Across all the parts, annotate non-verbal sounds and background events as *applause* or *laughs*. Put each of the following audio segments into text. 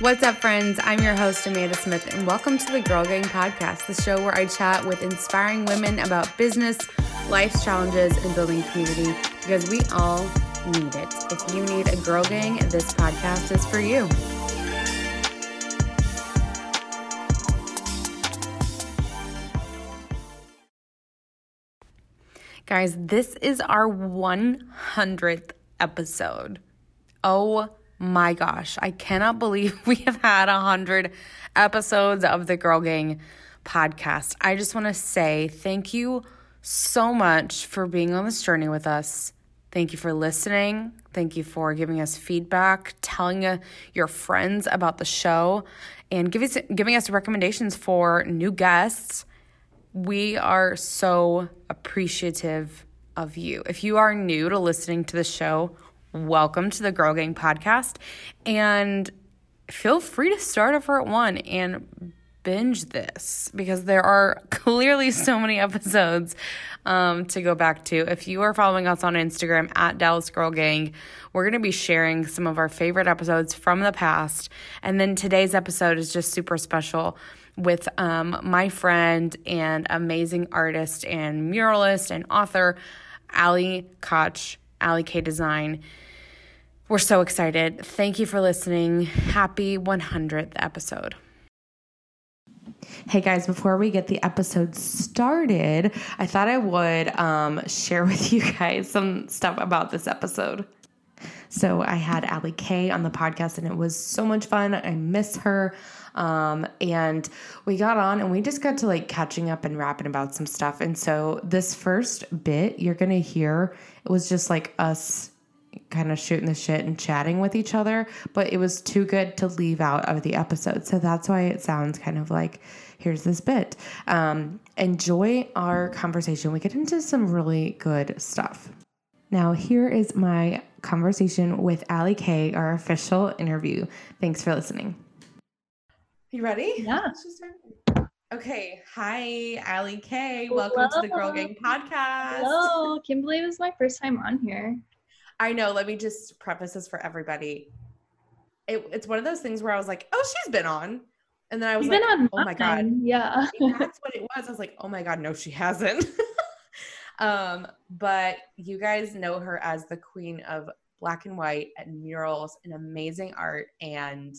What's up, friends? I'm your host, Amanda Smith, and welcome to the Girl Gang Podcast, the show where I chat with inspiring women about business, life's challenges, and building community because we all need it. If you need a girl gang, this podcast is for you. Guys, this is our 100th episode. Oh my gosh, I cannot believe *laughs* we have had a hundred episodes of the Girl Gang podcast. I just want to say thank you so much for being on this journey with us. Thank you for listening. Thank you for giving us feedback, telling uh, your friends about the show, and giving us, giving us recommendations for new guests. We are so appreciative of you. If you are new to listening to the show, welcome to the Girl Gang podcast. And feel free to start over at one and binge this because there are *laughs* clearly so many episodes um, to go back to. If you are following us on Instagram at Dallas Girl Gang, we're going to be sharing some of our favorite episodes from the past. And then today's episode is just super special with um, my friend and amazing artist and muralist and author, Alli Kock, Alli K Design. We're so excited. Thank you for listening. Happy 100th episode. Hey guys, before we get the episode started, I thought I would um, share with you guys some stuff about this episode. So I had Alli K on the podcast and it was so much fun. I miss her. Um, and we got on and we just got to like catching up and rapping about some stuff. And so this first bit you're going to hear, it was just like us kind of shooting the shit and chatting with each other, but it was too good to leave out of the episode. So that's why it sounds kind of like here's this bit. Um, enjoy our conversation. We get into some really good stuff. Now, here is my conversation with Alli K, our official interview. Thanks for listening. You ready? Yeah. Okay. Hi, Alli K. Welcome Hello. to the Girl Gang podcast. Hello. Can't believe it's my first time on here. I know. Let me just preface this for everybody. It, it's one of those things where I was like, "Oh, she's been on," and then I was You've like, "Oh my god, yeah." *laughs* that's what it was. I was like, "Oh my god, no, she hasn't." *laughs* um, but you guys know her as the queen of black and white and murals and amazing art and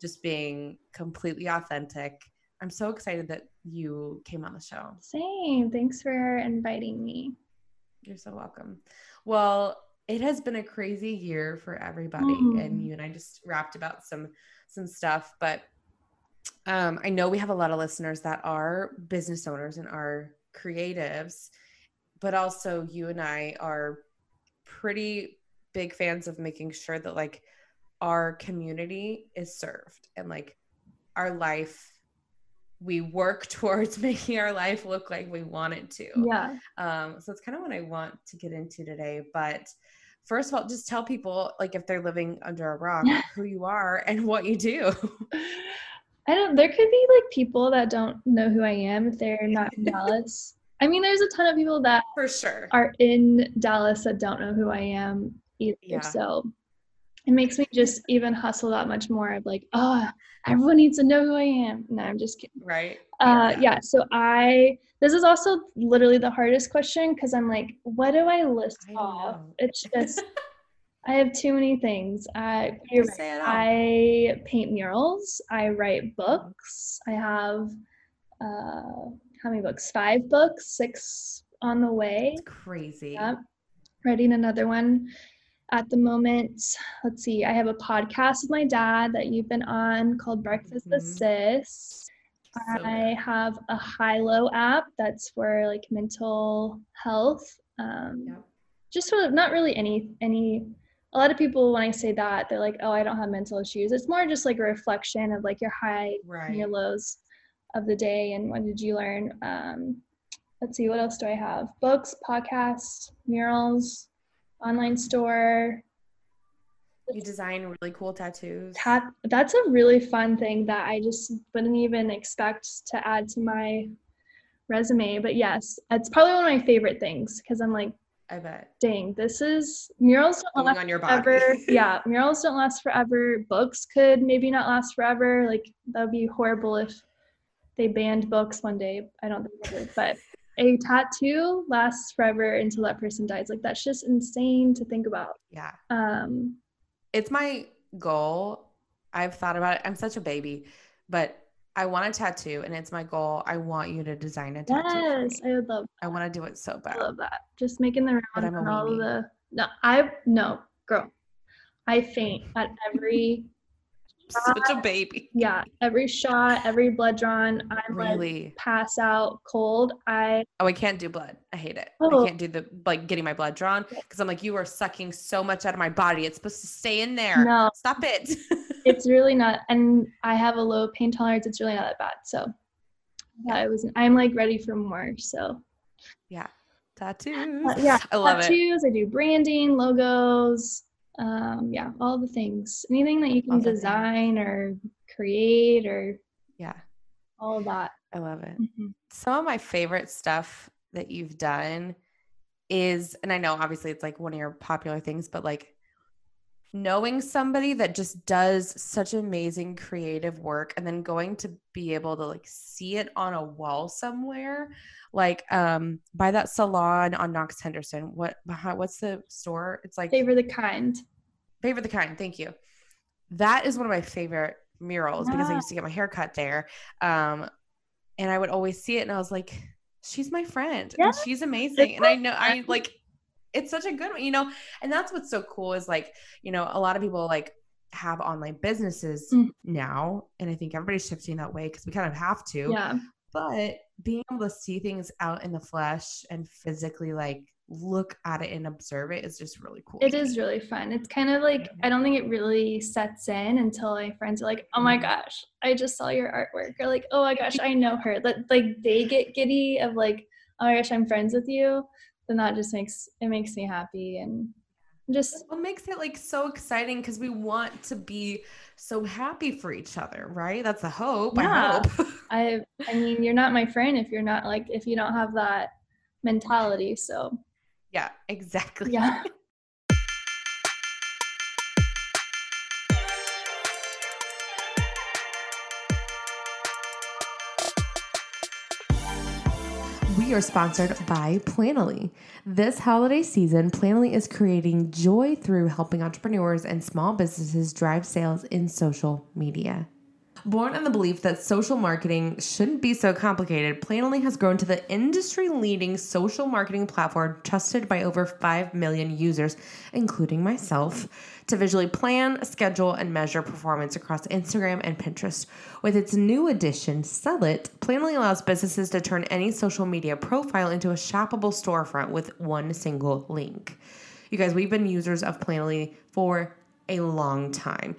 just being completely authentic. I'm so excited that you came on the show. Same. Thanks for inviting me. You're so welcome. Well, it has been a crazy year for everybody mm. and you and I just rapped about some some stuff but um, I know we have a lot of listeners that are business owners and are creatives but also you and I are pretty big fans of making sure that like our community is served and like our life we work *laughs* towards making our life look like we want it to. Yeah. Um, so it's kind of what I want to get into today. But first of all, just tell people like if they're living under a rock *laughs* who you are and what you do. I don't there could be like people that don't know who I am if they're not in *laughs* Dallas. I mean there's a ton of people that for sure are in Dallas that don't know who I am either. Yeah. So it makes me just even hustle that much more of like, oh, everyone needs to know who I am. No, I'm just kidding. Right. Uh, yeah. yeah. So I, this is also literally the hardest question because I'm like, what do I list I off? It's just, *laughs* I have too many things. I, I paint murals. I write books. I have, uh, how many books? Five books, six on the way. That's crazy. Yep. Writing another one at the moment, let's see, I have a podcast with my dad that you've been on called Breakfast mm-hmm. with Sis. So I have a high-low app that's for like mental health. Um, yeah. Just sort of not really any any. A lot of people when I say that they're like, "Oh, I don't have mental issues." It's more just like a reflection of like your high right. and your lows of the day and what did you learn. Um, let's see, what else do I have? Books, podcasts, murals, online store. You design really cool tattoos. Tat- that's a really fun thing that I just wouldn't even expect to add to my resume. But yes, it's probably one of my favorite things because I'm like, I bet. Dang, this is murals don't last on your body. forever. *laughs* yeah, murals don't last forever. Books could maybe not last forever. Like that would be horrible if they banned books one day. I don't think they would, but a tattoo lasts forever until that person dies. Like that's just insane to think about. Yeah. Um, It's my goal. I've thought about it. I'm such a baby, but I want a tattoo and it's my goal. I want you to design a tattoo. yes. I would love. I want to do it so bad. I love that. Just making the rounds I'm a and all the. No, I no girl. I faint at *laughs* every Such a baby. yeah every shot, every blood drawn. I'm like Really? pass out cold. I Oh, I can't do blood. I hate it. Oh. I can't do the like getting my blood drawn because I'm like, you are sucking so much out of my body. It's supposed to stay in there. No. Stop it. *laughs* it's really not, and I have a low pain tolerance. It's really not that bad. So yeah, it was. I'm like ready for more. So yeah. Tattoos. Uh, yeah, *laughs* I love it. tattoos. I do branding, logos. Um, yeah, all the things. Anything that you can the things. design or create or Yeah. all of that. I love it. Mhm. Some of my favorite stuff that you've done is, and I know obviously it's like one of your popular things, but like knowing somebody that just does such amazing creative work and then going to be able to like see it on a wall somewhere like um by that salon on Knox Henderson what behind what's the store it's like Favor the kind. Favor the kind. Thank you. That is one of my favorite murals because I used to get my hair cut there. Um, and I would always see it and I was like, she's my friend Yeah. and she's amazing. And I know I like it's such a good one, you know, and that's what's so cool is like, you know, a lot of people like have online businesses Mm. now. And I think everybody's shifting that way because we kind of have to Yeah. but being able to see things out in the flesh and physically like look at it and observe it is just really cool. It is really fun. It's kind of like I don't think it really sets in until my friends are like, "Oh my Mhm. gosh, I just saw your artwork," or like, "Oh my gosh, I know her." That like they get giddy of like, "Oh my gosh, I'm friends with you." Then that just makes it makes me happy and just what makes it like so exciting because we want to be so happy for each other right that's the hope Yeah. i hope *laughs* I I mean, you're not my friend if you're not like if you don't have that mentality. So yeah exactly yeah. *laughs* We are sponsored by Planoly. This holiday season, Planoly is creating joy through helping entrepreneurs and small businesses drive sales in social media. Born in the belief that social marketing shouldn't be so complicated, Planoly has grown to the industry leading social marketing platform trusted by over 5 million users, including myself, to visually plan, schedule, and measure performance across Instagram and Pinterest. With its new addition, Sell It, Planoly allows businesses to turn any social media profile into a shoppable storefront with one single link. You guys, we've been users of Planoly for a long time.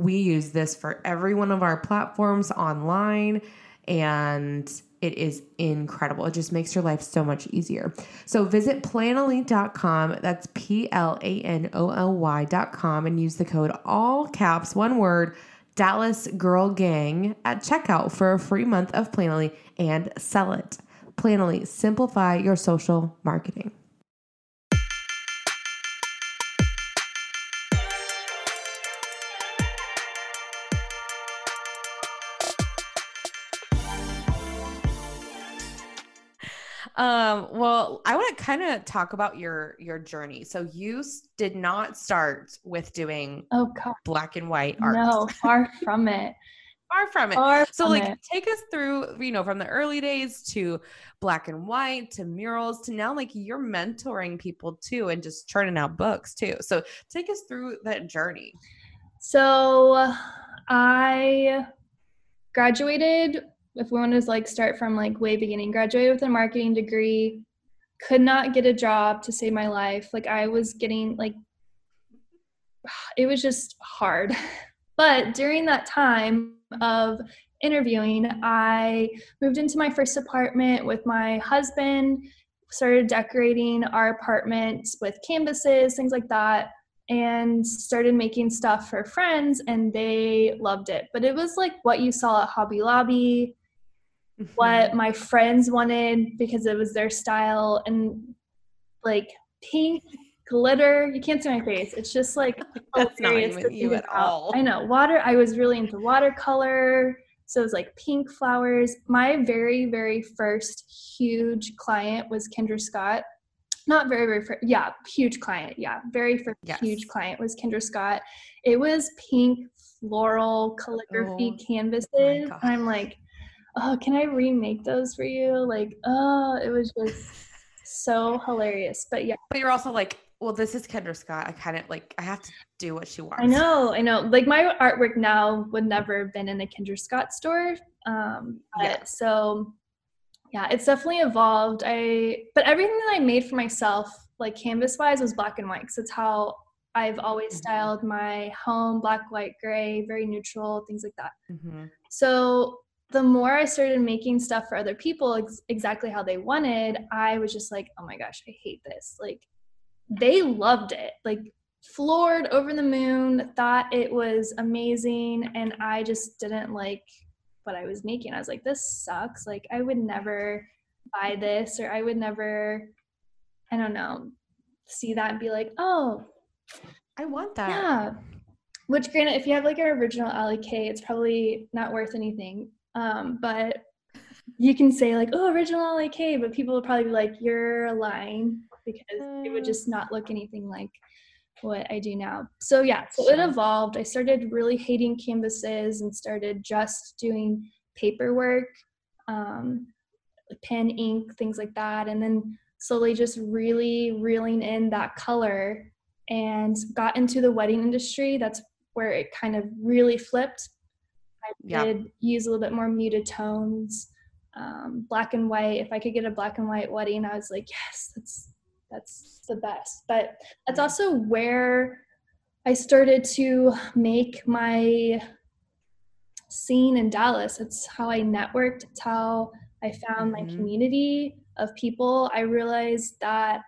We use this for every one of our platforms online, and it is incredible. It just makes your life so much easier. So visit planoly.com, that's P L A N O L Y.com, and use the code all caps, one word, Dallas Girl Gang at checkout for a free month of Planoly and sell it. Planoly, simplify your social marketing. Um well i want to kind of talk about your your journey so you did not start with doing Oh god. black and white art No, *laughs* far from it. far from it Far So from like it. take us through, you know, from the early days to black and white to murals to now like you're mentoring people too and just churning out books too. So take us through that journey. So I graduated, if we want to like start from like way beginning, graduated with a marketing degree, could not get a job to save my life. Like I was getting like *sighs* it was just hard. *laughs* But during that time of interviewing, I moved into my first apartment with my husband, started decorating our apartment with canvases, things like that and started making stuff for friends and they loved it. But it was like what you saw at Hobby Lobby, what my friends wanted because it was their style and like pink glitter. You can't see my face. It's just like *laughs* That's not even you at all. I know. Water, I was really into watercolor. So it was like pink flowers. My very, very first huge client was Kendra Scott. Not very, very first. Yeah, huge client. Yeah, very first yes. huge client was Kendra Scott. It was pink floral calligraphy oh, canvases. I'm like, oh, can I remake those for you? Like, oh, it was just so *laughs* hilarious. But yeah. But you're also like, well, this is Kendra Scott. I kind of like I have to do what she wants. I know, I know. Like my artwork now would never have been in a Kendra Scott store. Um, yeah. so yeah, it's definitely evolved. I but everything that I made for myself, like canvas wise, was black and white. Cause it's how I've always mm-hmm. styled my home, black, white, gray, very neutral, things like that. Mm-hmm. So the more I started making stuff for other people ex- exactly how they wanted, I was just like, oh my gosh, I hate this. Like they loved it. Like floored over the moon thought it was amazing and i just didn't like what i was making. I was like this sucks. Like i would never buy this or i would never i don't know see that and be like oh i want that. yeah. Which granted if you have like an original Alli K, it's probably not worth anything um but you can say like oh original Alli K, but people will probably be like you're lying because it would just not look anything like what I do now. So yeah, so it evolved. I started really hating canvases and started just doing paperwork, um, pen, ink, things like that, and then slowly just really reeling in that color and got into the wedding industry. That's where it kind of really flipped. I did use a little bit more muted tones, um, black and white. If I could get a black and white wedding, I was like, yes, that's that's the best. But that's also where I started to make my scene in Dallas. It's how I networked, it's how I found my mm-hmm. community of people. I realized that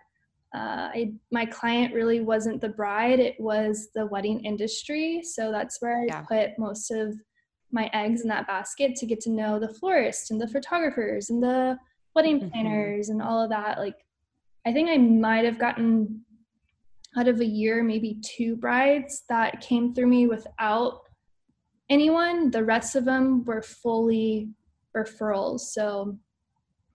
uh, I, my client really wasn't the bride, it was the wedding industry. So that's where I yeah. put most of my eggs in that basket to get to know the florists and the photographers and the wedding mm-hmm. planners mm-hmm. and all of that. Like I think I might have gotten out of a year, maybe two brides that came through me without anyone. The rest of them were fully referrals. So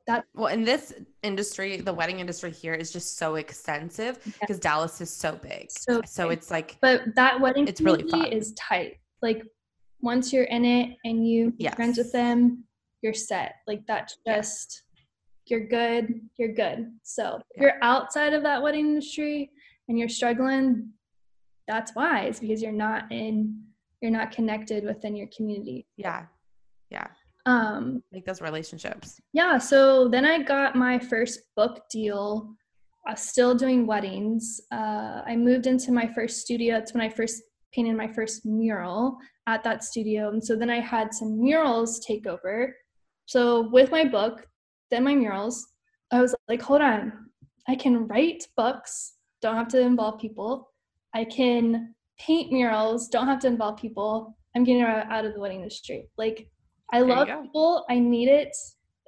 that well in this industry the wedding industry here is just so extensive because yeah. dallas is so big so, so it's like but that wedding it's really fun. is tight like once you're in it and you yes. friends with them you're set like that's just you're good, you're good. So if you're outside of that wedding industry and you're struggling, that's why. It's because you're not in you're not connected within your community. Yeah. Yeah. Um make those relationships. Yeah. So then I got my first book deal. Uh, still doing weddings. Uh, I moved into my first studio. It's when I first painted my first mural at that studio. And so then I had some murals take over. So with my book, then my murals, I was like, hold on, I can write books, don't have to involve people. I can paint murals, don't have to involve people. I'm getting out of the wedding industry. Like, I there love people, I need it.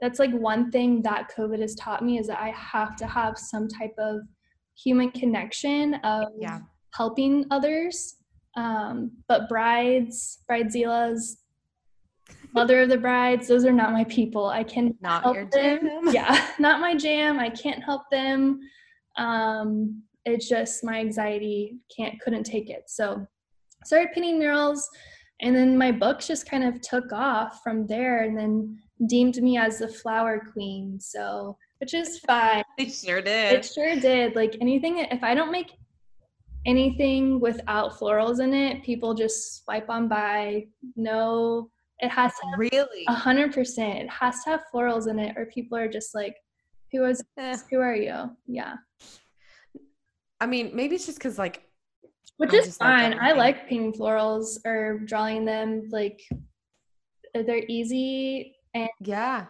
That's like one thing that COVID has taught me is that I have to have some type of human connection of yeah. helping others. Um, but brides, bridezillas, mother of the brides those are not my people. I can *laughs* not help them. jam. *laughs* yeah not my jam. I can't help them. Um it's just my anxiety can't couldn't take it. So started painting murals and then my books just kind of took off from there and then deemed me as the flower queen. So which is *laughs* fine. it sure did. It sure did. Like anything if i don't make anything without florals in it people just swipe on by no it has to really a hundred percent. It has to have florals in it, or people are just like, "Who is? Eh. Who are you?" Yeah. I mean, maybe it's just because like, which is fine. I like painting florals or drawing them. Like, they're easy and yeah.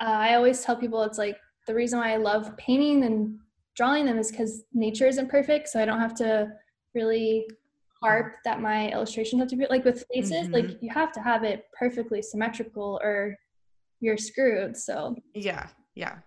Uh, I always tell people it's like the reason why I love painting and drawing them is because nature isn't perfect, so I don't have to really harp that my illustrations have to be like with faces mm-hmm. like you have to have it perfectly symmetrical or you're screwed so yeah yeah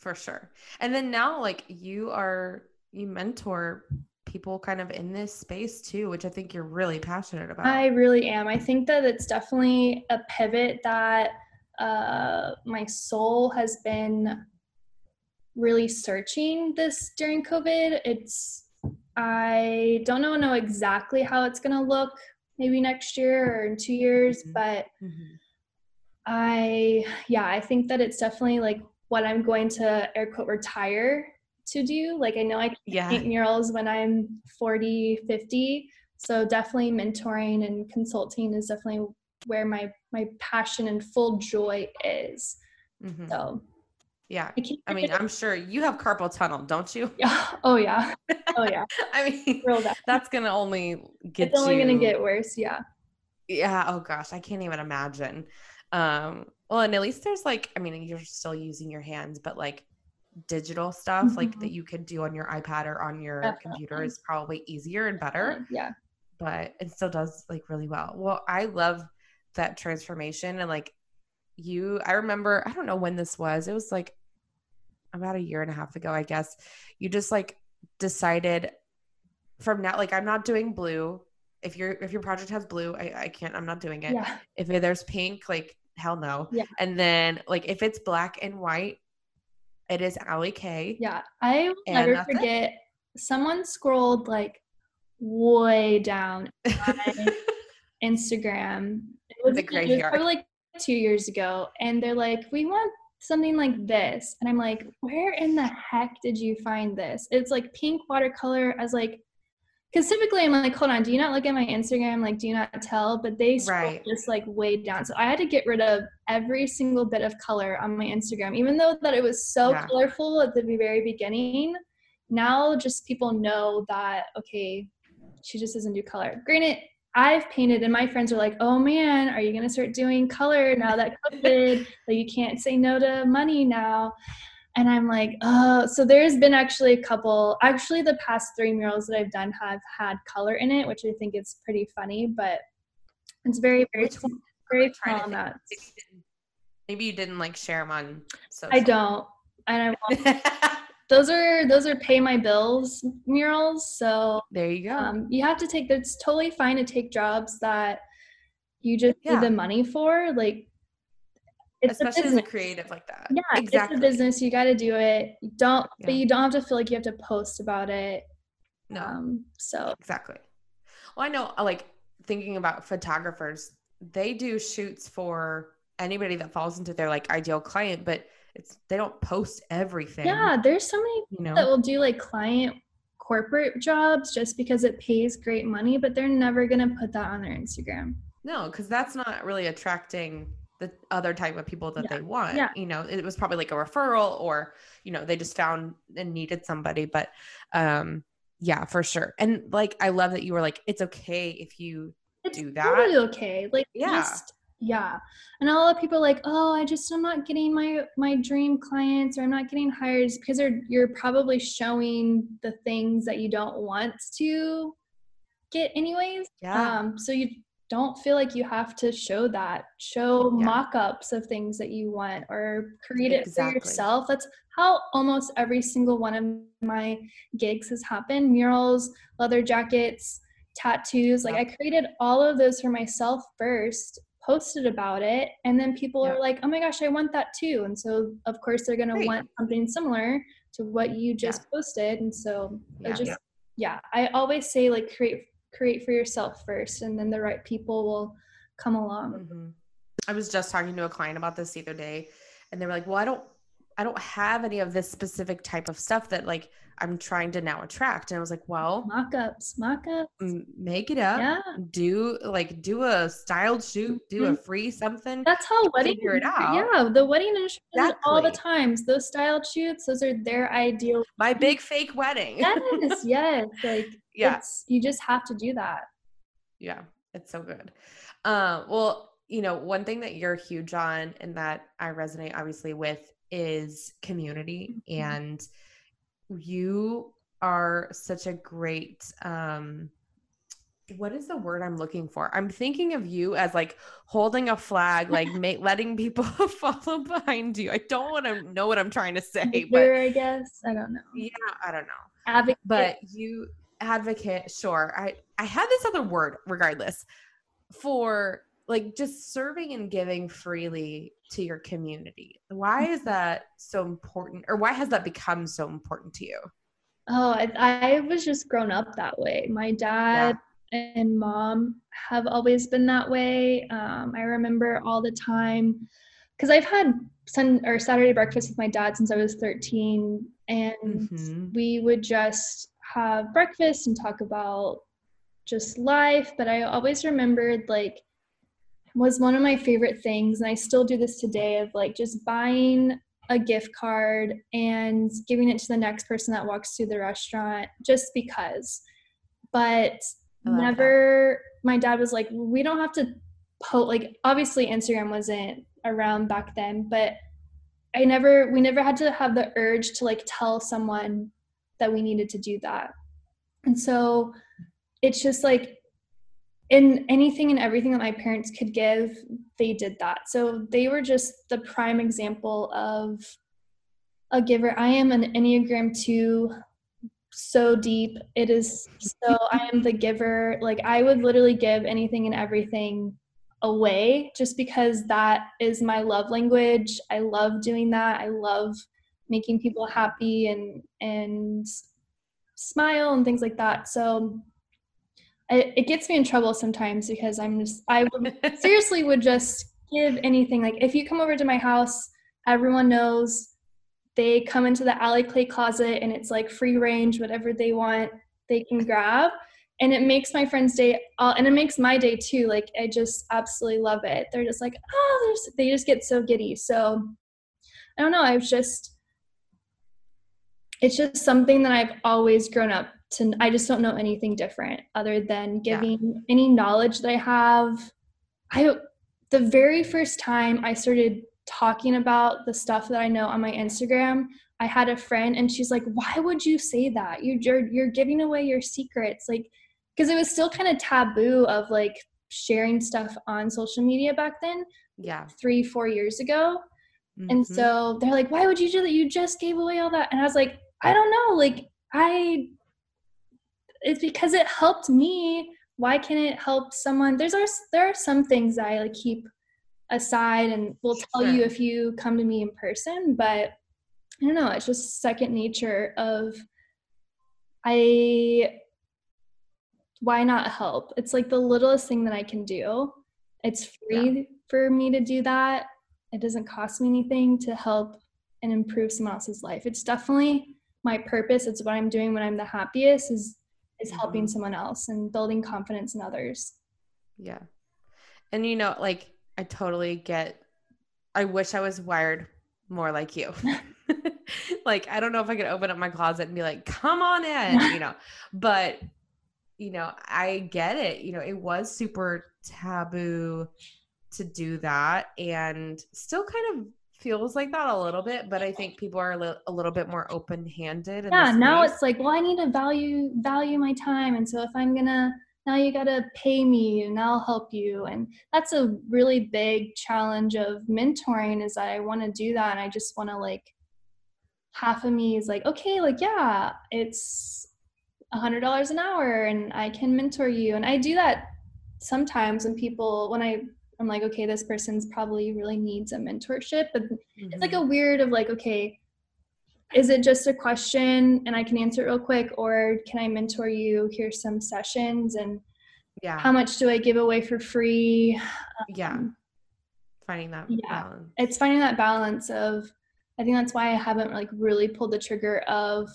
for sure. And then now, like you are, you mentor people kind of in this space too, which I think you're really passionate about. I really am. I think that it's definitely a pivot that uh, my soul has been really searching this during COVID. It's I don't know know exactly how it's gonna look maybe next year or in two years, mm-hmm. but mm-hmm. I yeah, I think that it's definitely like what I'm going to air quote retire to do. Like I know I can yeah. paint murals when I'm 40, 50. So definitely mentoring and consulting is definitely where my my passion and full joy is. Mm-hmm. So yeah. I, I mean, I'm sure you have carpal tunnel, don't you? Yeah. *laughs* Oh yeah. *laughs* Oh yeah. I mean, *laughs* that's gonna only get. It's only gonna get worse. Yeah. Yeah. Oh gosh, I can't even imagine. Um. Well, and at least there's like, I mean, you're still using your hands, but like digital stuff mm-hmm. like that you could do on your iPad or on your Definitely. computer is probably easier and better. Yeah. But it still does like really well. Well, I love that transformation and like you I remember I don't know when this was. It was like about a year and a half ago, I guess, you just like decided from now, like I'm not doing blue. If your if your project has blue, I, I can't. I'm not doing it. Yeah. If there's pink, like hell no. Yeah. And then like if it's black and white, it is Alli K. Yeah, I will never forget. It. Someone scrolled like way down *laughs* Instagram. It was, it was probably like two years ago, and they're like, "We want something like this. And I'm like, where in the heck did you find this? It's like pink watercolor as like, because typically I'm like, hold on, do you not look at my Instagram? Like, do you not tell? But they right. just like way down. So I had to get rid of every single bit of color on my Instagram, even though that it was so yeah. colorful at the very beginning. Now just people know that, okay, she just doesn't do color. Granted, I've painted and my friends are like, oh man, are you going to start doing color now that COVID, *laughs* like you can't say no to money now. And I'm like, oh, so there's been actually a couple, actually the past three murals that I've done have had color in it, which I think is pretty funny, but it's very, very, very small amounts. Maybe you didn't like share them on social. I don't. And I *laughs* won't. Those are those are pay my bills murals. So there you go. Um, you have to take. It's totally fine to take jobs that you just yeah. need the money for. Like it's especially a as a creative like that. Yeah, exactly. It's a business. You got to do it. You don't, yeah. but you don't have to feel like you have to post about it. No. Um, so exactly. Well, I know. Uh, like thinking about photographers, they do shoots for anybody that falls into their like ideal client, but it's they don't post everything. Yeah, there's so many you know that will do like client corporate jobs just because it pays great money, but they're never gonna put that on their Instagram. No, because that's not really attracting the other type of people that yeah. they want. Yeah. You know, it was probably like a referral or, you know, they just found and needed somebody. But um yeah, for sure. And like I love that you were like, it's okay if you it's do that. Totally okay. Like yeah. just yeah. And a lot of people are like oh i just i'm not getting my my dream clients or i'm not getting hires because they're, you're probably showing the things that you don't want to get anyways. Yeah. Um so you don't feel like you have to show that. Show yeah. mock-ups of things that you want or create it for yourself. That's how almost every single one of my gigs has happened. Murals leather jackets tattoos like i created all of those for myself first posted about it and then people yeah. are like oh my gosh i want that too and so of course they're going to want something similar to what you just yeah. posted and so yeah. just yeah i always say like create create for yourself first and then the right people will come along mm-hmm. i was just talking to a client about this the other day and they were like well i don't i don't have any of this specific type of stuff that like I'm trying to now attract. And I was like, well, mock-ups, mock-ups. Make it up. Yeah. Do like do a styled shoot, do mm-hmm. a free something. That's how wedding figure it out. Yeah, the wedding industry exactly. all the times. Those styled shoots, those are their ideal. My big fake wedding. yes, *laughs* yes. Like yeah. you just have to do that. Yeah, it's so good. Uh, well, you know, one thing that you're huge on and that I resonate obviously with is community mm-hmm. and you are such a great um what is the word I'm looking for? I'm thinking of you as like holding a flag, like *laughs* ma- letting people *laughs* follow behind you. I don't want to know what I'm trying to say, Leader, but I guess I don't know. yeah, I don't know. Advocate. But you advocate, sure. I I had this other word, regardless, for like just serving and giving freely to your community. Why is that so important, or why has that become so important to you? Oh, I, I was just grown up that way. My dad and mom have always been that way. Um, I remember all the time because I've had sun or Saturday breakfast with my dad since I was 13, and Mhm. we would just have breakfast and talk about just life. But I always remembered like was one of my favorite things, and I still do this today of like just buying a gift card and giving it to the next person that walks through the restaurant just because. But love that. never, my dad was like, we don't have to post, like, obviously Instagram wasn't around back then, but I never, we never had to have the urge to like tell someone that we needed to do that. And so it's just like, in anything and everything that my parents could give, they did that. So they were just the prime example of a giver. I am an Enneagram 2 so deep. It is so I am the giver. Like I would literally give anything and everything away just because that is my love language. I love doing that. I love making people happy and and smile and things like that. So it, it gets me in trouble sometimes because I'm just I *laughs* would seriously would just give anything. Like if you come over to my house, everyone knows they come into the Alli K closet and it's like free range, whatever they want, they can grab. And it makes my friend's day, all, and it makes my day too. Like I just absolutely love it. They're just like, oh, they just get so giddy. So I don't know. I've just, it's just something that I've always grown up to. I just don't know anything different other than Yeah. giving any knowledge that I have. I the very first time I started talking about the stuff that I know on my Instagram, I had a friend and she's like, "Why would you say that? You- You're you're giving away your secrets." Like because it was still kind of taboo of like sharing stuff on social media back then, Yeah. 3 4 years ago. And Mhm. so they're like, "Why would you do that? You just gave away all that." And I was like, "I don't know. Like I it's because it helped me. Why can't it help someone? There's are there are some things that I like keep aside and will tell you if you come to me in person, but I don't know, it's just second nature of I why not help? It's like the littlest thing that I can do. It's free for me to do that. It doesn't cost me anything to help and improve someone else's life. It's definitely my purpose. It's what I'm doing when I'm the happiest is is helping Mhm. someone else and building confidence in others. Yeah. And you know, like I totally get I wish I was wired more like you. *laughs* *laughs* like I don't know if I could open up my closet and be like, "Come on in," *laughs* you know. But you know, I get it. You know, it was super taboo to do that and still kind of feels like that a little bit, but I think people are a, li- a little bit more open-handed yeah now it's like well i need to value value my time and so if i'm gonna now you gotta pay me and i'll help you and that's a really big challenge of mentoring is that i want to do that and i just want to like half of me is like okay like yeah it's a hundred dollars an hour and i can mentor you and i do that sometimes when people when i i'm like okay this person's probably really needs a mentorship but it's like Mhm. a weird of like okay is it just a question and i can answer it real quick or can i mentor you here's some sessions and yeah. how much do i give away for free yeah. um, Finding that yeah. balance. it's finding that balance of i think that's why i haven't like really pulled the trigger of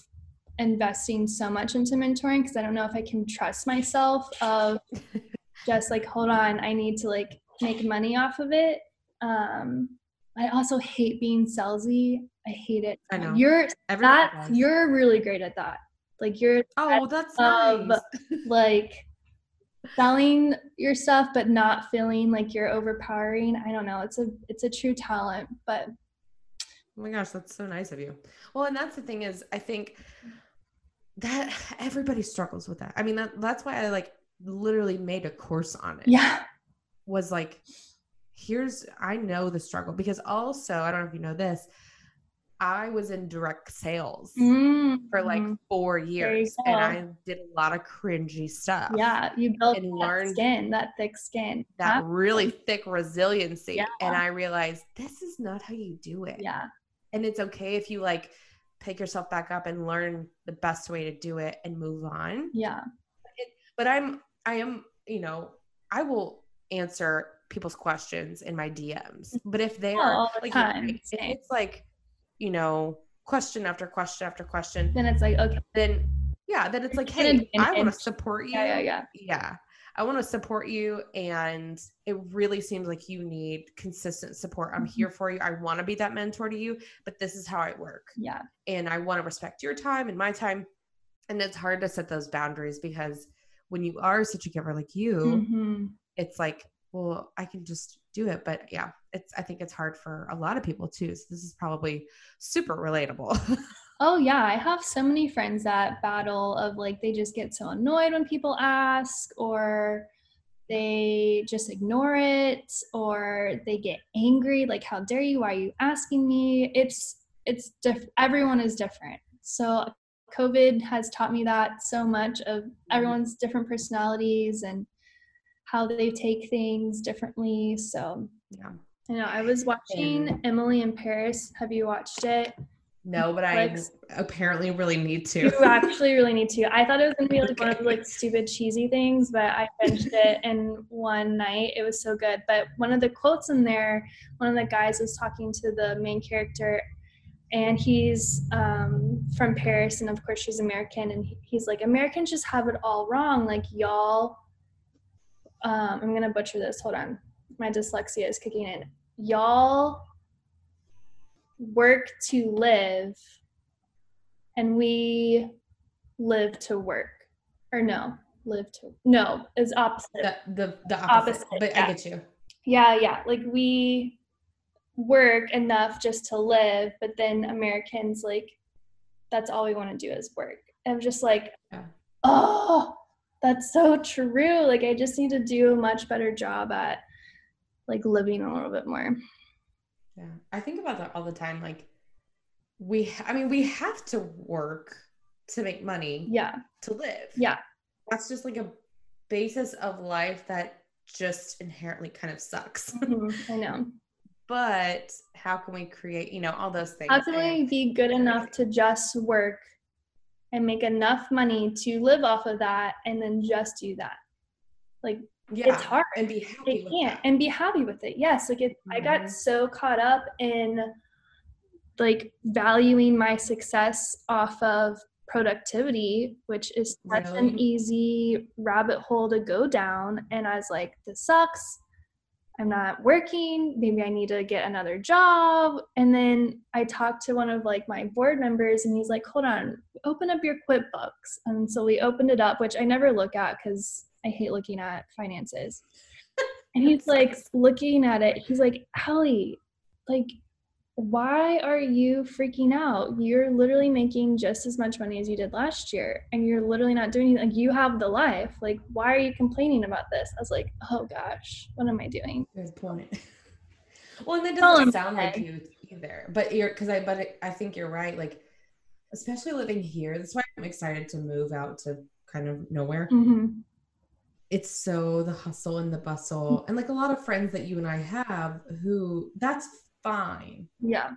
investing so much into mentoring because i don't know if i can trust myself of *laughs* just like hold on i need to like make money off of it um i also hate being salesy i hate it I know. you're Everyone that does. you're really great at that like you're Oh, that's of, nice. *laughs* like selling your stuff but not feeling like you're overpowering i don't know it's a it's a true talent but Oh my gosh, that's so nice of you. Well, and that's the thing is, I think that everybody struggles with that. I mean, that that's why I like literally made a course on it. Yeah. Was like, here's, I know the struggle because also, I don't know if you know this, I was in direct sales Mm, for like mhm. four years and. I did a lot of cringy stuff. yeah, you built and that learned skin, that thick skin. That Huh? really thick resiliency. Yeah. And I realized this is not how you do it. Yeah. And it's okay if you like pick yourself back up and learn the best way to do it and move on. Yeah. But I'm, I am, you know, I will answer people's questions in my DMs. But if they Oh, are all the like, if it's like, you know, question after question after question, Then it's like, okay. then yeah, then it's like, It's hey, I want to support you. Yeah, yeah, yeah. Yeah. I want to support you. And it really seems like you need consistent support. I'm Mhm. here for you. I want to be that mentor to you, but this is how I work. Yeah. And I want to respect your time and my time. And it's hard to set those boundaries because when you are such a giver like you, Mhm. It's like, well, I can just do it. But yeah, it's I think it's hard for a lot of people too. So this is probably super relatable. *laughs* Oh yeah, I have so many friends that battle of like they just get so annoyed when people ask or they just ignore it or they get angry like how dare you why are you asking me it's it's diff- everyone is different so covid has taught me that so much of mm-hmm. everyone's different personalities and how they take things differently so yeah. i know i was watching emily in paris have you watched it No, but I apparently really need to. You actually really need to. I thought it was gonna be like one of the like *laughs* stupid cheesy things, but I finished it *laughs* in one night. It was so good. But one of the quotes in there, one of the guys was talking to the main character, and he's um, from Paris, and of course she's American, and he's like, Americans just have it all wrong. Like y'all, um, I'm gonna butcher this. Hold on, my dyslexia is kicking in. Y'all work to live and we live to work or no live to no it's opposite the the, the opposite, Opposite, but yeah. I get you. yeah yeah like we work enough just to live but then americans like that's all we want to do is work i'm just like Yeah. oh that's so true like i just need to do a much better job at like living a little bit more Yeah, I think about that all the time. Like, we, I mean, we have to work to make money yeah to live. yeah that's just like a basis of life that just inherently kind of sucks. *laughs* Mhm, i know but how can we create, you know, all those things? How can we be good enough to just work and make enough money to live off of that and then just do that? Like yeah, it's hard. and be happy can't that. and be happy with it. Yes, like it, I got Mhm. so caught up in like valuing my success off of productivity, which is such an easy rabbit hole to go down. And I was like, this sucks. I'm not working. Maybe I need to get another job. And then I talked to one of like my board members and he's like, hold on, open up your QuickBooks. And so we opened it up, which I never look at because I hate looking at finances. And he's like looking at it. He's like, Alli, like, why are you freaking out? You're literally making just as much money as you did last year, and you're literally not doing anything. Like, you have the life. Like, why are you complaining about this? I was like, oh gosh, what am I doing? Good point. *laughs* well, and that Tell doesn't sound like you either. But you're because I but I think you're right. Like, especially living here. That's why I'm excited to move out to kind of nowhere. hmm It's so the hustle and the bustle, and like a lot of friends that you and I have who that's fine. Yeah.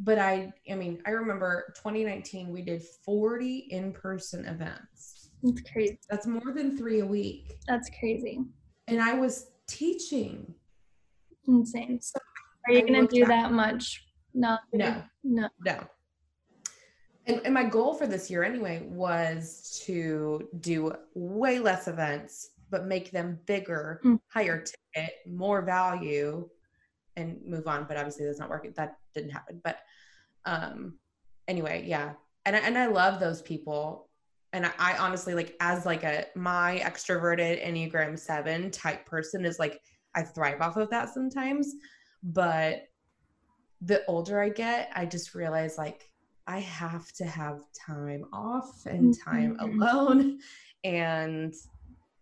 But I, I mean, I remember 2019 we did 40 in-person events. That's crazy. That's more than three a week, That's crazy. and I was teaching. Insane. So Are you gonna do at- that much? No. No. No. No. And, and my goal for this year anyway was to do way less events, but make them bigger, Mm. higher ticket, more value, and move on. But obviously that's not working. That didn't happen. But um anyway, yeah. And I, and I love those people. And I, I honestly like as like a my extroverted Enneagram seven type person is like I thrive off of that sometimes. But the older I get, I just realize like I have to have time off and time Mhm. alone. And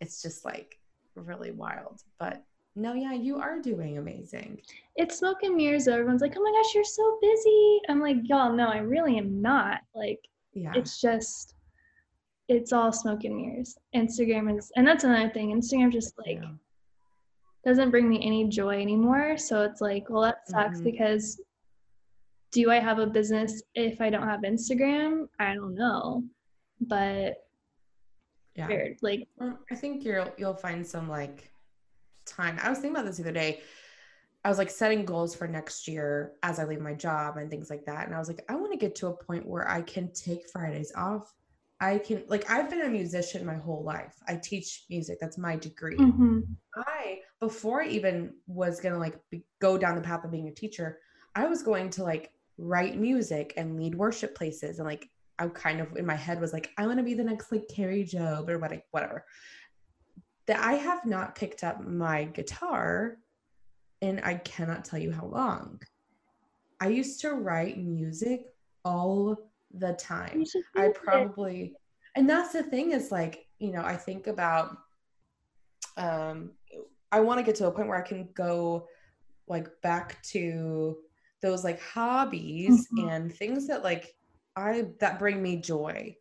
it's just like really wild. But no, yeah, you are doing amazing. It's smoke and mirrors. Though. Everyone's like, "Oh my gosh, you're so busy." I'm like, "Y'all, no, I really am not." Like, Yeah. it's just, it's all smoke and mirrors. Instagram is, and that's another thing. Instagram just like Yeah. doesn't bring me any joy anymore. So it's like, well, that sucks Mhm. because do I have a business if I don't have Instagram? I don't know, but yeah. weird. Like, I think you'll you'll find some like time. I was thinking about this the other day. I was like setting goals for next year as I leave my job and things like that. And I was like, I want to get to a point where I can take Fridays off. I can like I've been a musician my whole life. I teach music. That's my degree. mhm. I before I even was gonna like be, go down the path of being a teacher, I was going to like write music and lead worship places and like I kind of in my head was like I want to be the next like Kari Jobe or what whatever. That I have not picked up my guitar and I cannot tell you how long. I used to write music all the time. I do it. probably and that's the thing is like, you know, I think about um I want to get to a point where I can go like back to those like hobbies Mhm. and things that like I that bring me joy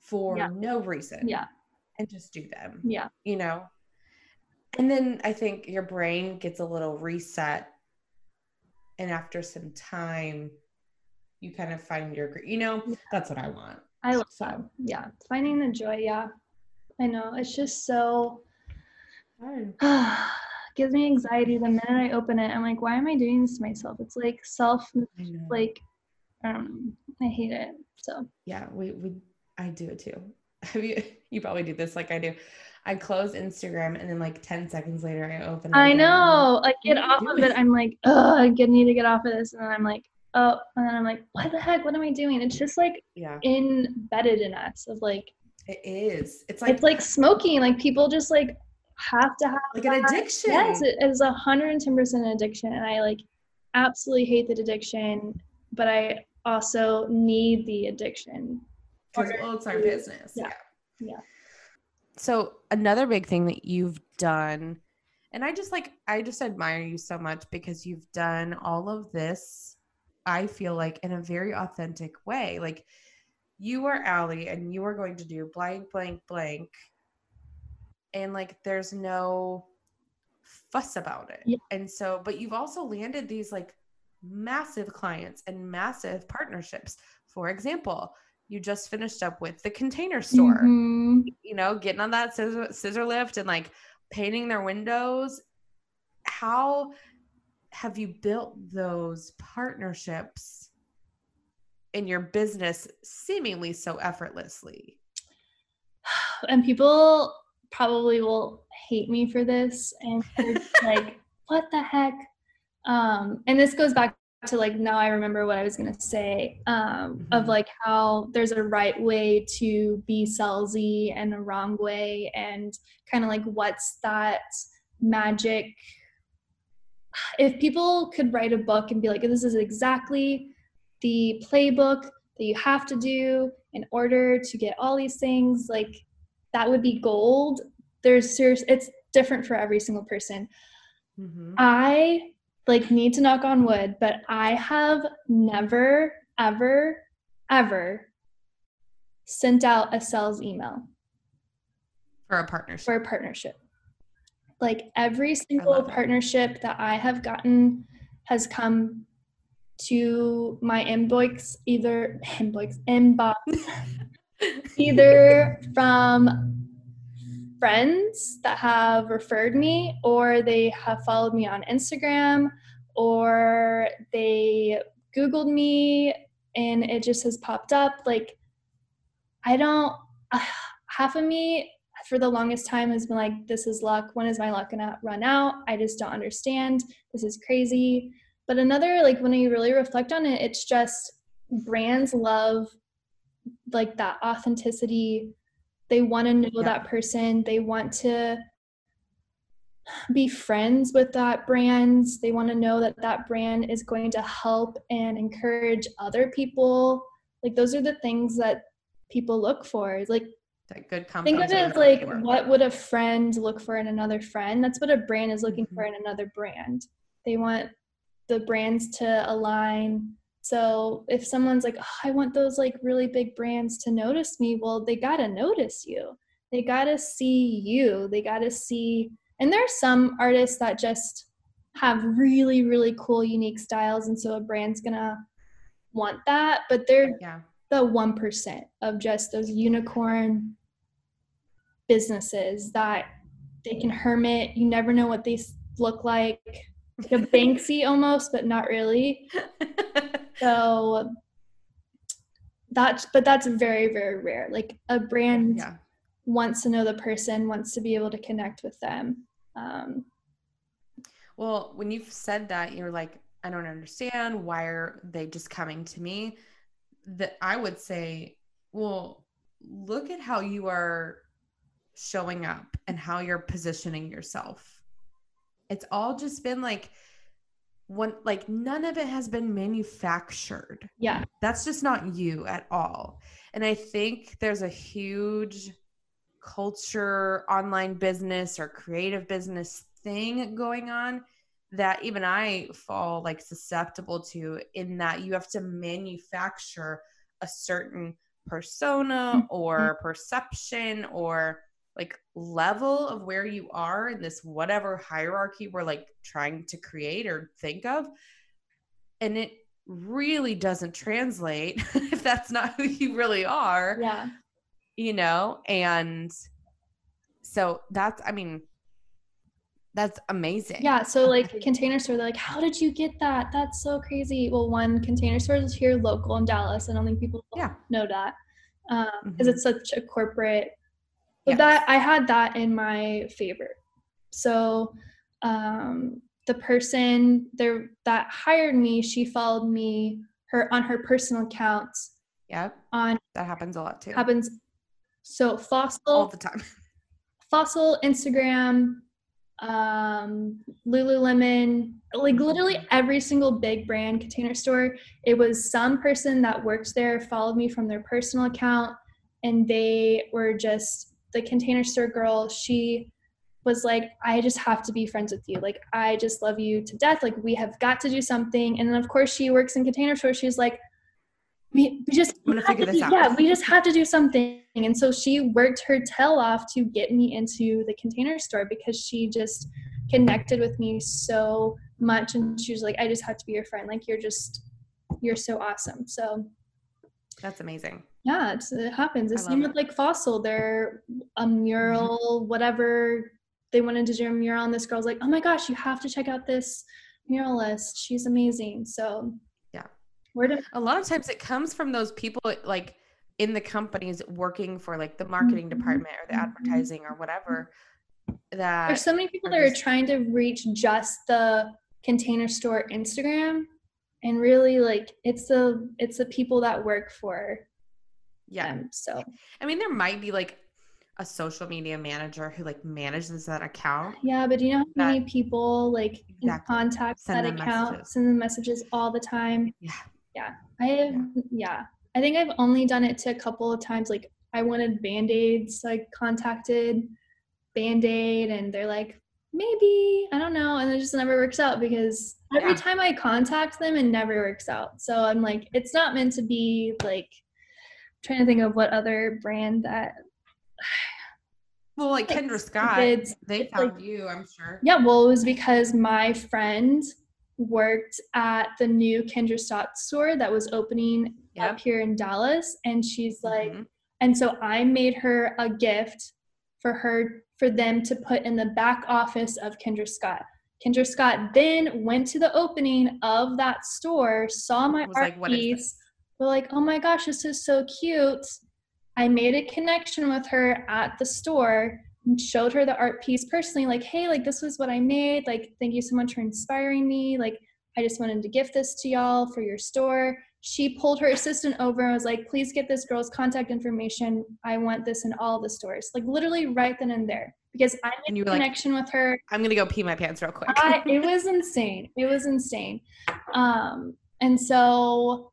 for Yeah. no reason. Yeah, And just do them yeah, you know and then i think your brain gets a little reset and after some time you kind of find your you know that's what i want I love so that. Yeah, finding the joy. Yeah, I know. It's just so *sighs* gives me anxiety the minute I open it. I'm like, why am I doing this to myself? It's like self, I like, I don't know. I hate it. So yeah we we i do it too *laughs* you you probably do this like i do i close instagram and then like 10 seconds later i open it I know. Like, get off of it. I'm like, oh, I need to get off of this, and then I'm like, oh, and then I'm like, what the heck? What am I doing? It's just like yeah embedded in us of like, it is it's like it's like smoking. Like people just like have to have like an addiction Yes, it is a hundred and ten percent an addiction, and I like absolutely hate the addiction, but I also need the addiction. 'Cause, well, it's our business. Yeah. Yeah. Yeah. So another big thing that you've done, and I just like I just admire you so much because you've done all of this, I feel like in a very authentic way. Like you are Alli and you are going to do blank, blank, blank. And like there's no fuss about it. Yeah. And so, but you've also landed these like massive clients and massive partnerships. For example, you just finished up with the container store Mhm. you know, getting on that scissor, scissor lift and like painting their windows. How have you built those partnerships in your business seemingly so effortlessly? And people probably will hate me for this, and like, *laughs* what the heck? Um, and this goes back to like now I remember what I was gonna say um, of Mhm. like how there's a right way to be salesy and a wrong way, and kind of like what's that magic. If people could write a book and be like, this is exactly the playbook that you have to do in order to get all these things, like that would be gold. There's serious, it's different for every single person. Mm-hmm. I like need to knock on wood, but I have never, ever, ever sent out a sales email For a partnership. for a partnership. Like every single partnership that I have gotten has come to my inbox, either *laughs* inbox, inbox, *laughs* either from friends that have referred me or they have followed me on Instagram or they googled me and it just has popped up. Like I don't *sighs* half of me for the longest time has been like this is luck. When is my luck gonna run out? I just don't understand. This is crazy. But another like when you really reflect on it it's just brands love like that authenticity they want to know Yeah. that person they want to be friends with that brand they want to know that that brand is going to help and encourage other people like those are the things that people look for like That good company. Think of it as like what would a friend look for in another friend? That's what a brand is looking mm-hmm. for in another brand. They want the brands to align. So if someone's like, oh, I want those like really big brands to notice me, well, they gotta notice you. They gotta see you. They gotta see. And there are some artists that just have really, really cool, unique styles, and so a brand's gonna want that. But they're yeah. the one percent of just those unicorn businesses that they can hermit. You never know what they look like like a *laughs* Banksy almost, but not really. *laughs* so that's but that's very very rare. Like a brand yeah. wants to know the person, wants to be able to connect with them. Um, well, when you've said that, you're like, I don't understand. Why are they just coming to me? That I would say, well, look at how you are showing up and how you're positioning yourself it's all just been like one like none of it has been manufactured. Yeah. That's just not you at all. And I think there's a huge culture, online business or creative business thing going on that even I fall like susceptible to in that you have to manufacture a certain persona mm-hmm. or perception or like level of where you are in this whatever hierarchy we're like trying to create or think of and it really doesn't translate *laughs* if that's not who you really are yeah. you know? And so that's i mean that's amazing. Yeah so like *laughs* container store they're like how did you get that? That's so crazy. Well one container store is here local in dallas i don't think people yeah. know that because um, mm-hmm. it's such a corporate but yes. that I had that in my favor. So um, the person there that hired me, she followed me her on her personal accounts. Yep. On that happens a lot too. Happens. So fossil all the time. *laughs* Fossil Instagram, um, Lululemon, like literally every single big brand container store. It was some person that worked there followed me from their personal account, and they were just the container store girl, she was like, I just have to be friends with you. Like, I just love you to death. Like, we have got to do something. And then, of course, she works in container store. She's like, we, we just I'm gonna figure this out. Yeah, we just have to do something. And so she worked her tail off to get me into the container store because she just connected with me so much. And she was like, I just have to be your friend. Like, you're just, you're so awesome. So that's amazing yeah it happens. The same with like fossil. They're a mural mm-hmm. whatever they wanted to do a mural and this girl's like oh my gosh you have to check out this muralist. She's amazing. So yeah. where did a lot of times it comes from those people like in the companies working for like the marketing mm-hmm. department or the advertising or whatever that there's so many people that just, are trying to reach just the container store instagram and really like it's the it's the people that work for yeah. Them, so I mean, there might be like a social media manager who like manages that account. Yeah, but do you know how many people like exactly. contact send that account, messages. send them messages all the time? Yeah. Yeah. I have yeah. yeah. I think I've only done it to a couple of times. Like I wanted band-aids, so I contacted Band-Aid and they're like, maybe, I don't know. And it just never works out because every yeah. time I contact them, it never works out. So I'm like, it's not meant to be like trying to think of what other brand that *sighs* well like kendra scott it's, they found like, you i'm sure yeah well it was because my friend worked at the new kendra scott store that was opening yep. up here in dallas and she's like mm-hmm. and so i made her a gift for her for them to put in the back office of kendra scott kendra scott then went to the opening of that store saw my art like, piece were like, oh my gosh, this is so cute. I made a connection with her at the store and showed her the art piece personally, like, hey, like this was what I made. Like, thank you so much for inspiring me. Like, I just wanted to gift this to y'all for your store. She pulled her assistant over and was like, please get this girl's contact information. I want this in all the stores. Like literally right then and there. Because I made a connection like, with her. I'm gonna go pee my pants real quick. I, it was insane. It was insane. Um, and so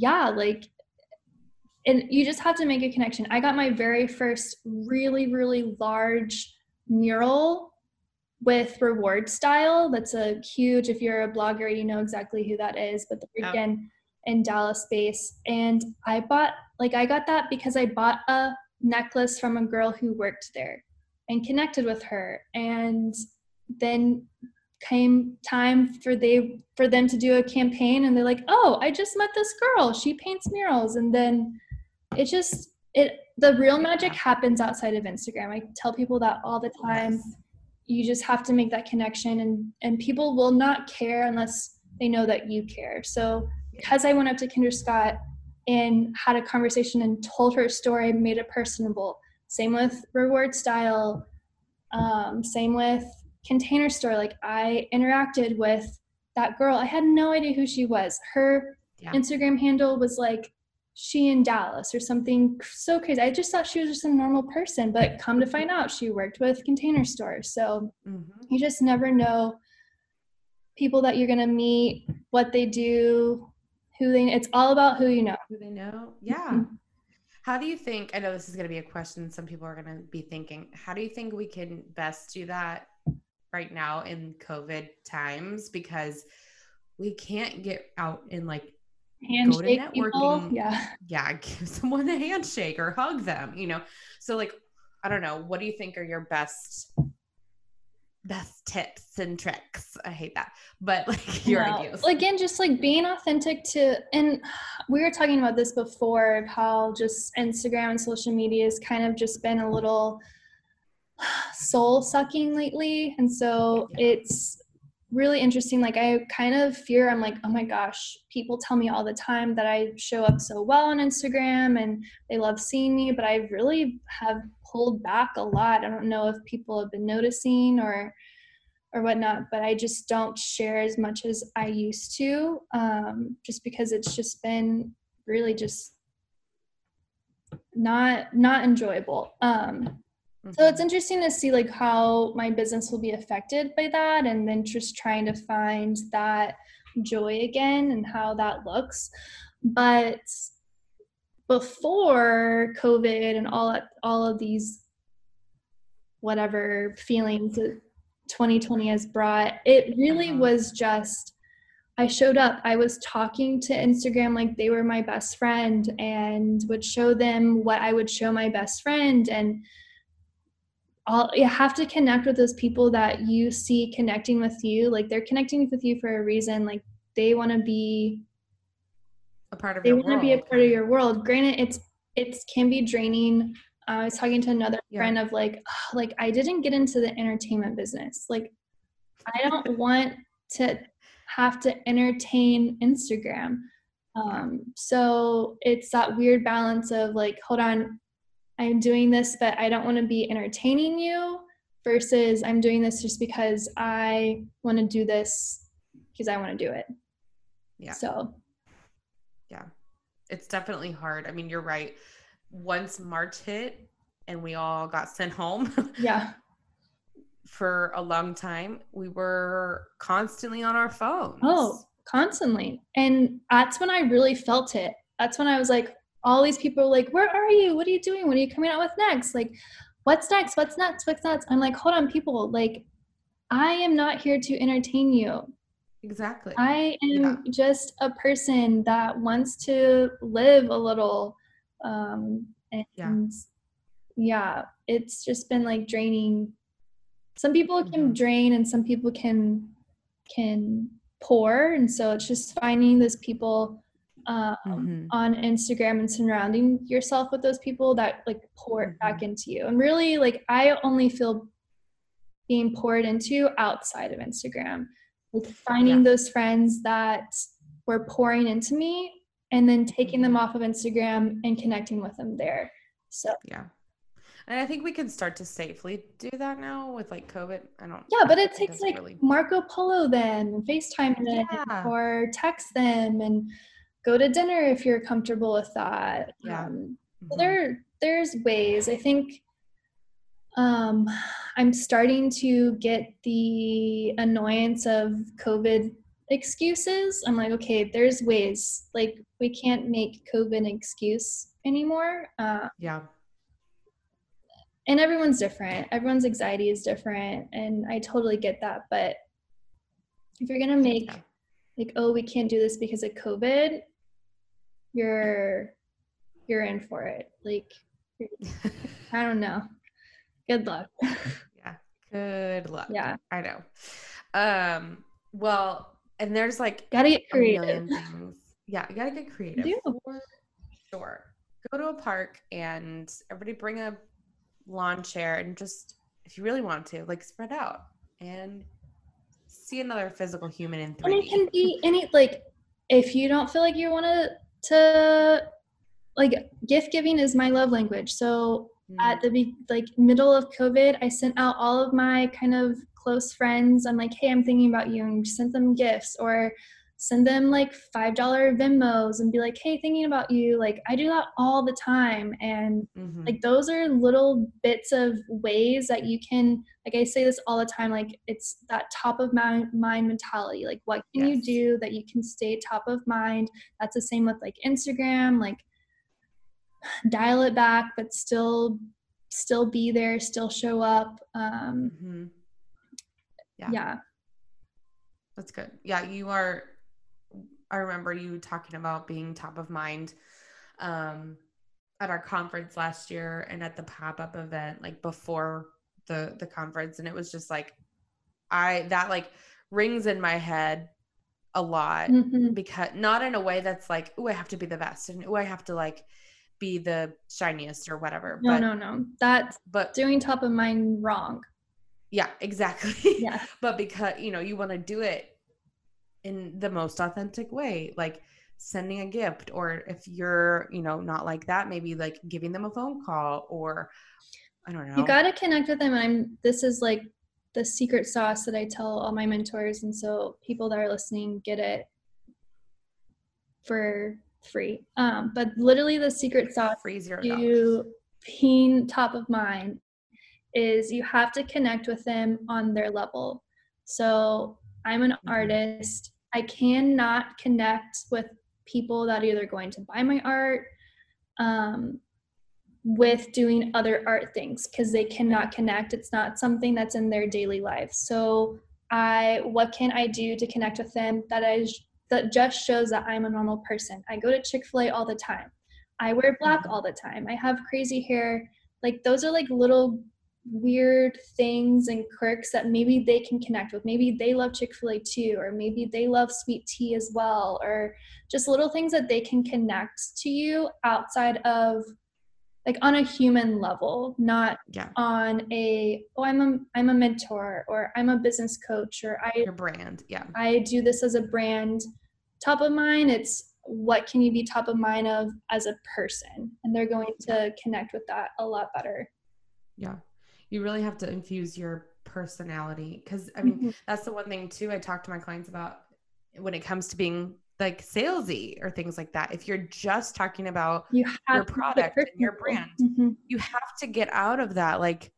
yeah, like and you just have to make a connection. I got my very first really, really large mural with rewardStyle. That's a huge, if you're a blogger, you know exactly who that is, but they're again in Dallas space. And I bought, like, I got that because I bought a necklace from a girl who worked there and connected with her. And then came time for they for them to do a campaign and they're like oh i just met this girl. She paints murals. And then it just it the real magic happens outside of instagram. I tell people that all the time. Yes. you just have to make that connection and and people will not care unless they know that you care. So because i went up to kendra scott and had a conversation and told her story made it personable. Same with rewardStyle um, same with container store like i interacted with that girl i had no idea who she was her yeah. instagram handle was like she in dallas or something so crazy i just thought she was just a normal person but come to find out she worked with container stores so mm-hmm. you just never know people that you're going to meet what they do who they it's all about who you know who they know yeah mm-hmm. How do you think? I know this is going to be a question some people are going to be thinking. How do you think we can best do that right now in COVID times because we can't get out and like handshake go to networking. People. Yeah. Yeah. *laughs* Give someone a handshake or hug them, you know? So like, I don't know. What do you think are your best best tips and tricks. I hate that, but *laughs* like your no. ideas. Again, just like being authentic to, and we were talking about this before of how just Instagram and social media has kind of just been a little soul sucking lately. And so it's really interesting. Like, I kind of fear, I'm like, oh my gosh, people tell me all the time that I show up so well on Instagram and they love seeing me, but I really have pulled back a lot. I don't know if people have been noticing or or whatnot, but I just don't share as much as I used to, um, just because it's just been really just not not enjoyable. Um, so it's mm-hmm. interesting to see like how my business will be affected by that and then just trying to find that joy again and how that looks. But before COVID and all all of these whatever feelings that 2020 has brought, it really uh-huh. was just I showed up. I was talking to Instagram like they were my best friend and would show them what I would show my best friend and all you have to connect with those people that you see connecting with you. Like they're connecting with you for a reason. Like they want to be a part of they want to be a part of your world. Granted it's it can be draining. Uh, i was talking to another yeah. friend of like oh, like i didn't get into the entertainment business. Like i don't want to have to entertain instagram. Um, so it's that weird balance of like hold on I'm doing this, but I don't want to be entertaining you versus I'm doing this just because I want to do this because I want to do it. Yeah. So, yeah, it's definitely hard. I mean, you're right. Once March hit and we all got sent home. *laughs* Yeah. for a long time, we were constantly on our phones. Oh, constantly. And that's when I really felt it. That's when I was like, all these people are like, Where are you? What are you doing? What are you coming out with next? Like, what's next? What's next? What's next? I'm like, Hold on, people. Like, I am not here to entertain you. Exactly. I am yeah. just a person that wants to live a little. Um, and yeah. yeah, it's just been like draining. Some people can mm-hmm. drain and some people can can pour. And so it's just finding those people um, mm-hmm. on Instagram and surrounding yourself with those people that like pour it back mm-hmm. into you. And really, like, I only feel being poured into outside of Instagram, like finding yeah. those friends that were pouring into me and then taking them mm-hmm. off of Instagram and connecting with them there. So, yeah. And I think we can start to safely do that now with like COVID. I don't. Yeah, but it takes like really... Marco Polo them, FaceTime them, yeah. or text them, and go to dinner if you're comfortable with that. Yeah. Um, mm-hmm. There, there's ways. I think um, I'm starting to get the annoyance of COVID excuses. I'm like, okay, there's ways. Like we can't make COVID an excuse anymore. Uh, yeah. And everyone's different. Everyone's anxiety is different, and I totally get that. But if you're gonna make like, oh, we can't do this because of COVID, you're you're in for it. Like, *laughs* I don't know. Good luck. yeah. Good luck. yeah, I know. Um, well, and there's like gotta get creative. things. Yeah, you gotta get creative. For sure. Go to a park and everybody bring a lawn chair and just if you really want to, like spread out and see another physical human in three. And it can be any like if you don't feel like you want to to like gift giving is my love language. So Mm, at the like middle of COVID, I sent out all of my kind of close friends. I'm like, hey, I'm thinking about you, and sent them gifts or send them like five dollar Venmos and be like, hey, thinking about you. Like I do that all the time, and mhm. like those are little bits of ways that you can like i say this all the time like it's that top of mind, mind mentality like what can you do that you can stay top of mind that's the same with like instagram like *sighs* dial it back but still still be there still show up um Mhm. Yeah. yeah That's good. Yeah, you are. I remember you talking about being top of mind um, at our conference last year and at the pop up event, like before the the conference, and it was just like I that like rings in my head a lot Mhm. because not in a way that's like oh I have to be the best and oh I have to like be the shiniest or whatever. no but no no that's but doing top of mind wrong yeah, exactly. yeah *laughs* but because you know you want to do it in the most authentic way like sending a gift or if you're you know not like that maybe like giving them a phone call or i don't know you got to connect with them and i'm this is like the secret sauce that i tell all my mentors and so people that are listening get it for free. Um, but literally the secret sauce free zero dollars. to being top of mind is you have to connect with them on their level. So i'm an Mhm. artist. I cannot connect with people that are either going to buy my art um, with doing other art things because they cannot connect. It's not something that's in their daily life. So i what can i do to connect with them? That i that just shows that i'm a normal person. I go to chick-fil-a all the time. I wear black Mhm. all the time. I have crazy hair. Like those are like little weird things and quirks that maybe they can connect with. Maybe they love chick-fil-a too or maybe they love sweet tea as well or just little things that they can connect to you outside of like on a human level not yeah. on a oh i'm a i'm a mentor or i'm a business coach or i your brand yeah. I do this as a brand. Top of mind it's what can you be top of mind of as a person? And they're going to connect with that a lot better. Yeah. You really have to infuse your personality because i mean Mhm. that's the one thing too i talk to my clients about when it comes to being like salesy or things like that if you're just talking about you your product and your brand. Mhm. you have to get out of that like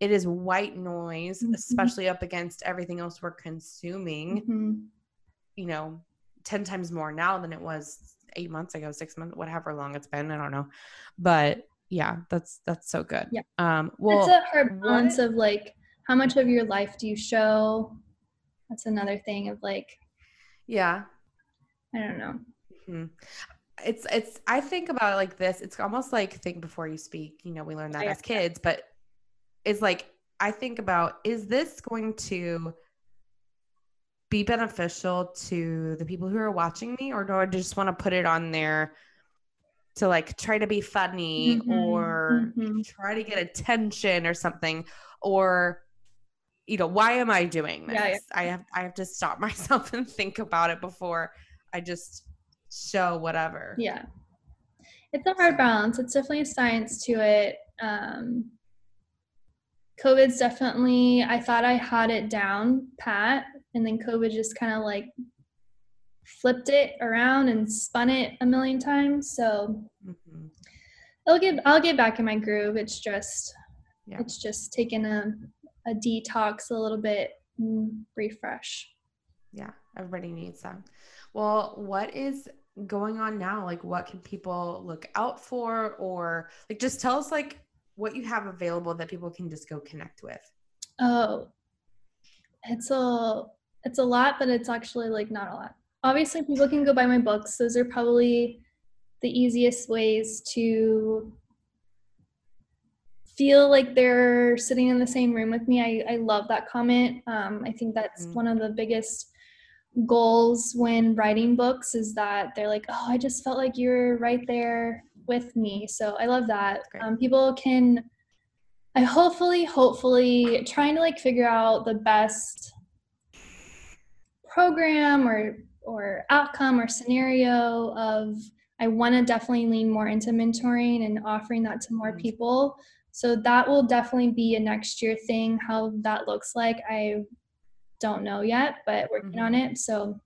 it is white noise Mhm. especially up against everything else we're consuming Mhm. you know 10 times more now than it was eight months ago six months whatever long it's been i don't know but yeah that's that's so good Yeah. um well it's a hard balance what- of like how much of your life do you show that's another thing of like yeah i don't know Mhm. It's it's I think about it like this. It's almost like think before you speak. You know, we learn that Yeah. as kids, but it's like I think about is this going to be beneficial to the people who are watching me or do I just want to put it on there to like try to be funny Mhm, or mhm. try to get attention or something or you know why am i doing this Yeah, yeah. i have i have to stop *laughs* myself and think about it before i just show whatever Yeah. It's a hard balance. It's definitely a science to it. Um, COVID's definitely, I thought I had it down pat, and then COVID just kind of like flipped it around and spun it a million times. So Mhm. I'll get, I'll get back in my groove. It's just, Yeah. it's just taking a, a detox a little bit, and refresh. yeah everybody needs that well what is going on now? Like, what can people look out for? Or, like, just tell us, like, what you have available that people can just go connect with. Oh, it's a it's a lot, but it's actually like not a lot. Obviously, people can go buy my books. Those are probably the easiest ways to feel like they're sitting in the same room with me. I, I love that comment. Um, I think that's mm-hmm. one of the biggest goals when writing books is that they're like, oh, I just felt like you're right there with me. So I love that. Um, people can, I hopefully, hopefully trying to like figure out the best program or or outcome or scenario of I want to definitely lean more into mentoring and offering that to more people. So that will definitely be a next year thing. How that looks like, I don't know yet, but working mm-hmm. on it. So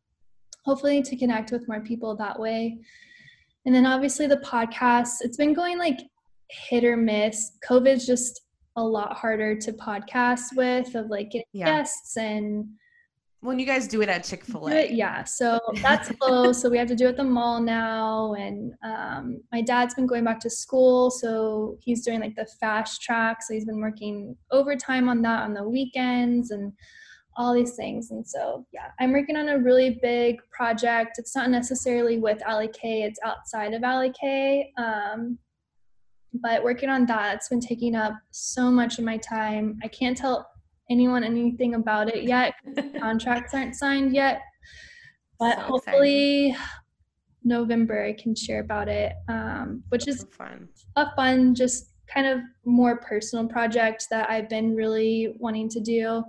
hopefully to connect with more people that way. And then obviously the podcast, it's been going like hit or miss. COVID's just a lot harder to podcast with of like getting yeah. guests and when you guys do it at chick-fil-a yeah so that's *laughs* close so we have to do it at the mall now and um, my dad's been going back to school so he's doing like the fast track so he's been working overtime on that on the weekends and all these things and so yeah i'm working on a really big project it's not necessarily with Alli K it's outside of Alli K um, but working on that it's been taking up so much of my time i can't tell anyone anything about it yet. *laughs* Contracts aren't signed yet, but so hopefully exciting. November I can share about it, um, which That's is fun. a fun, just kind of more personal project that I've been really wanting to do.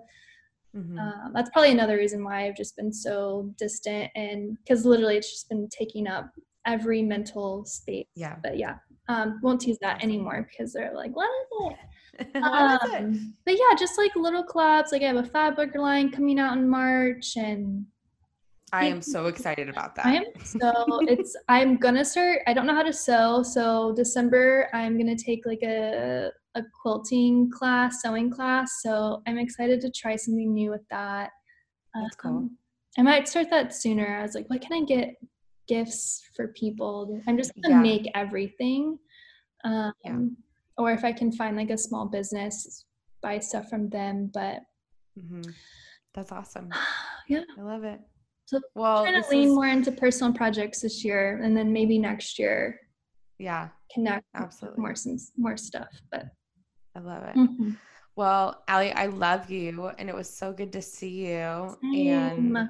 Mm-hmm. Um, that's probably another reason why I've just been so distant and because literally it's just been taking up every mental space. Yeah. But yeah, um, won't tease that anymore because they're like, *laughs* what is it? um, but yeah, just like little collabs. Like I have a Fab Burger line coming out in March, and I am so *laughs* excited about that. I am so it's I'm gonna start. I don't know how to sew, so December I'm gonna take like a a quilting class, sewing class. So I'm excited to try something new with that. That's um, cool. I might start that sooner. I was like, what can I get gifts for people? I'm just gonna yeah. make everything. Um, yeah or if I can find like a small business, buy stuff from them. But mm-hmm. that's awesome. *sighs* yeah, I love it. So well, trying to lean is... more into personal projects this year, and then maybe next year. Yeah, connect absolutely more some more stuff. But I love it. Mm-hmm. Well, Alli, I love you, and it was so good to see you. Same. And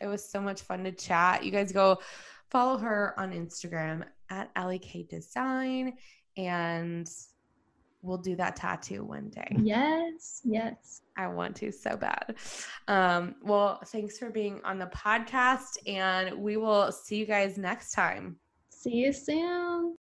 it was so much fun to chat. You guys go follow her on Instagram at Alli K Design and we'll do that tattoo one day. Yes, yes. I want to so bad. Um, well, thanks for being on the podcast, and we will see you guys next time. See you soon.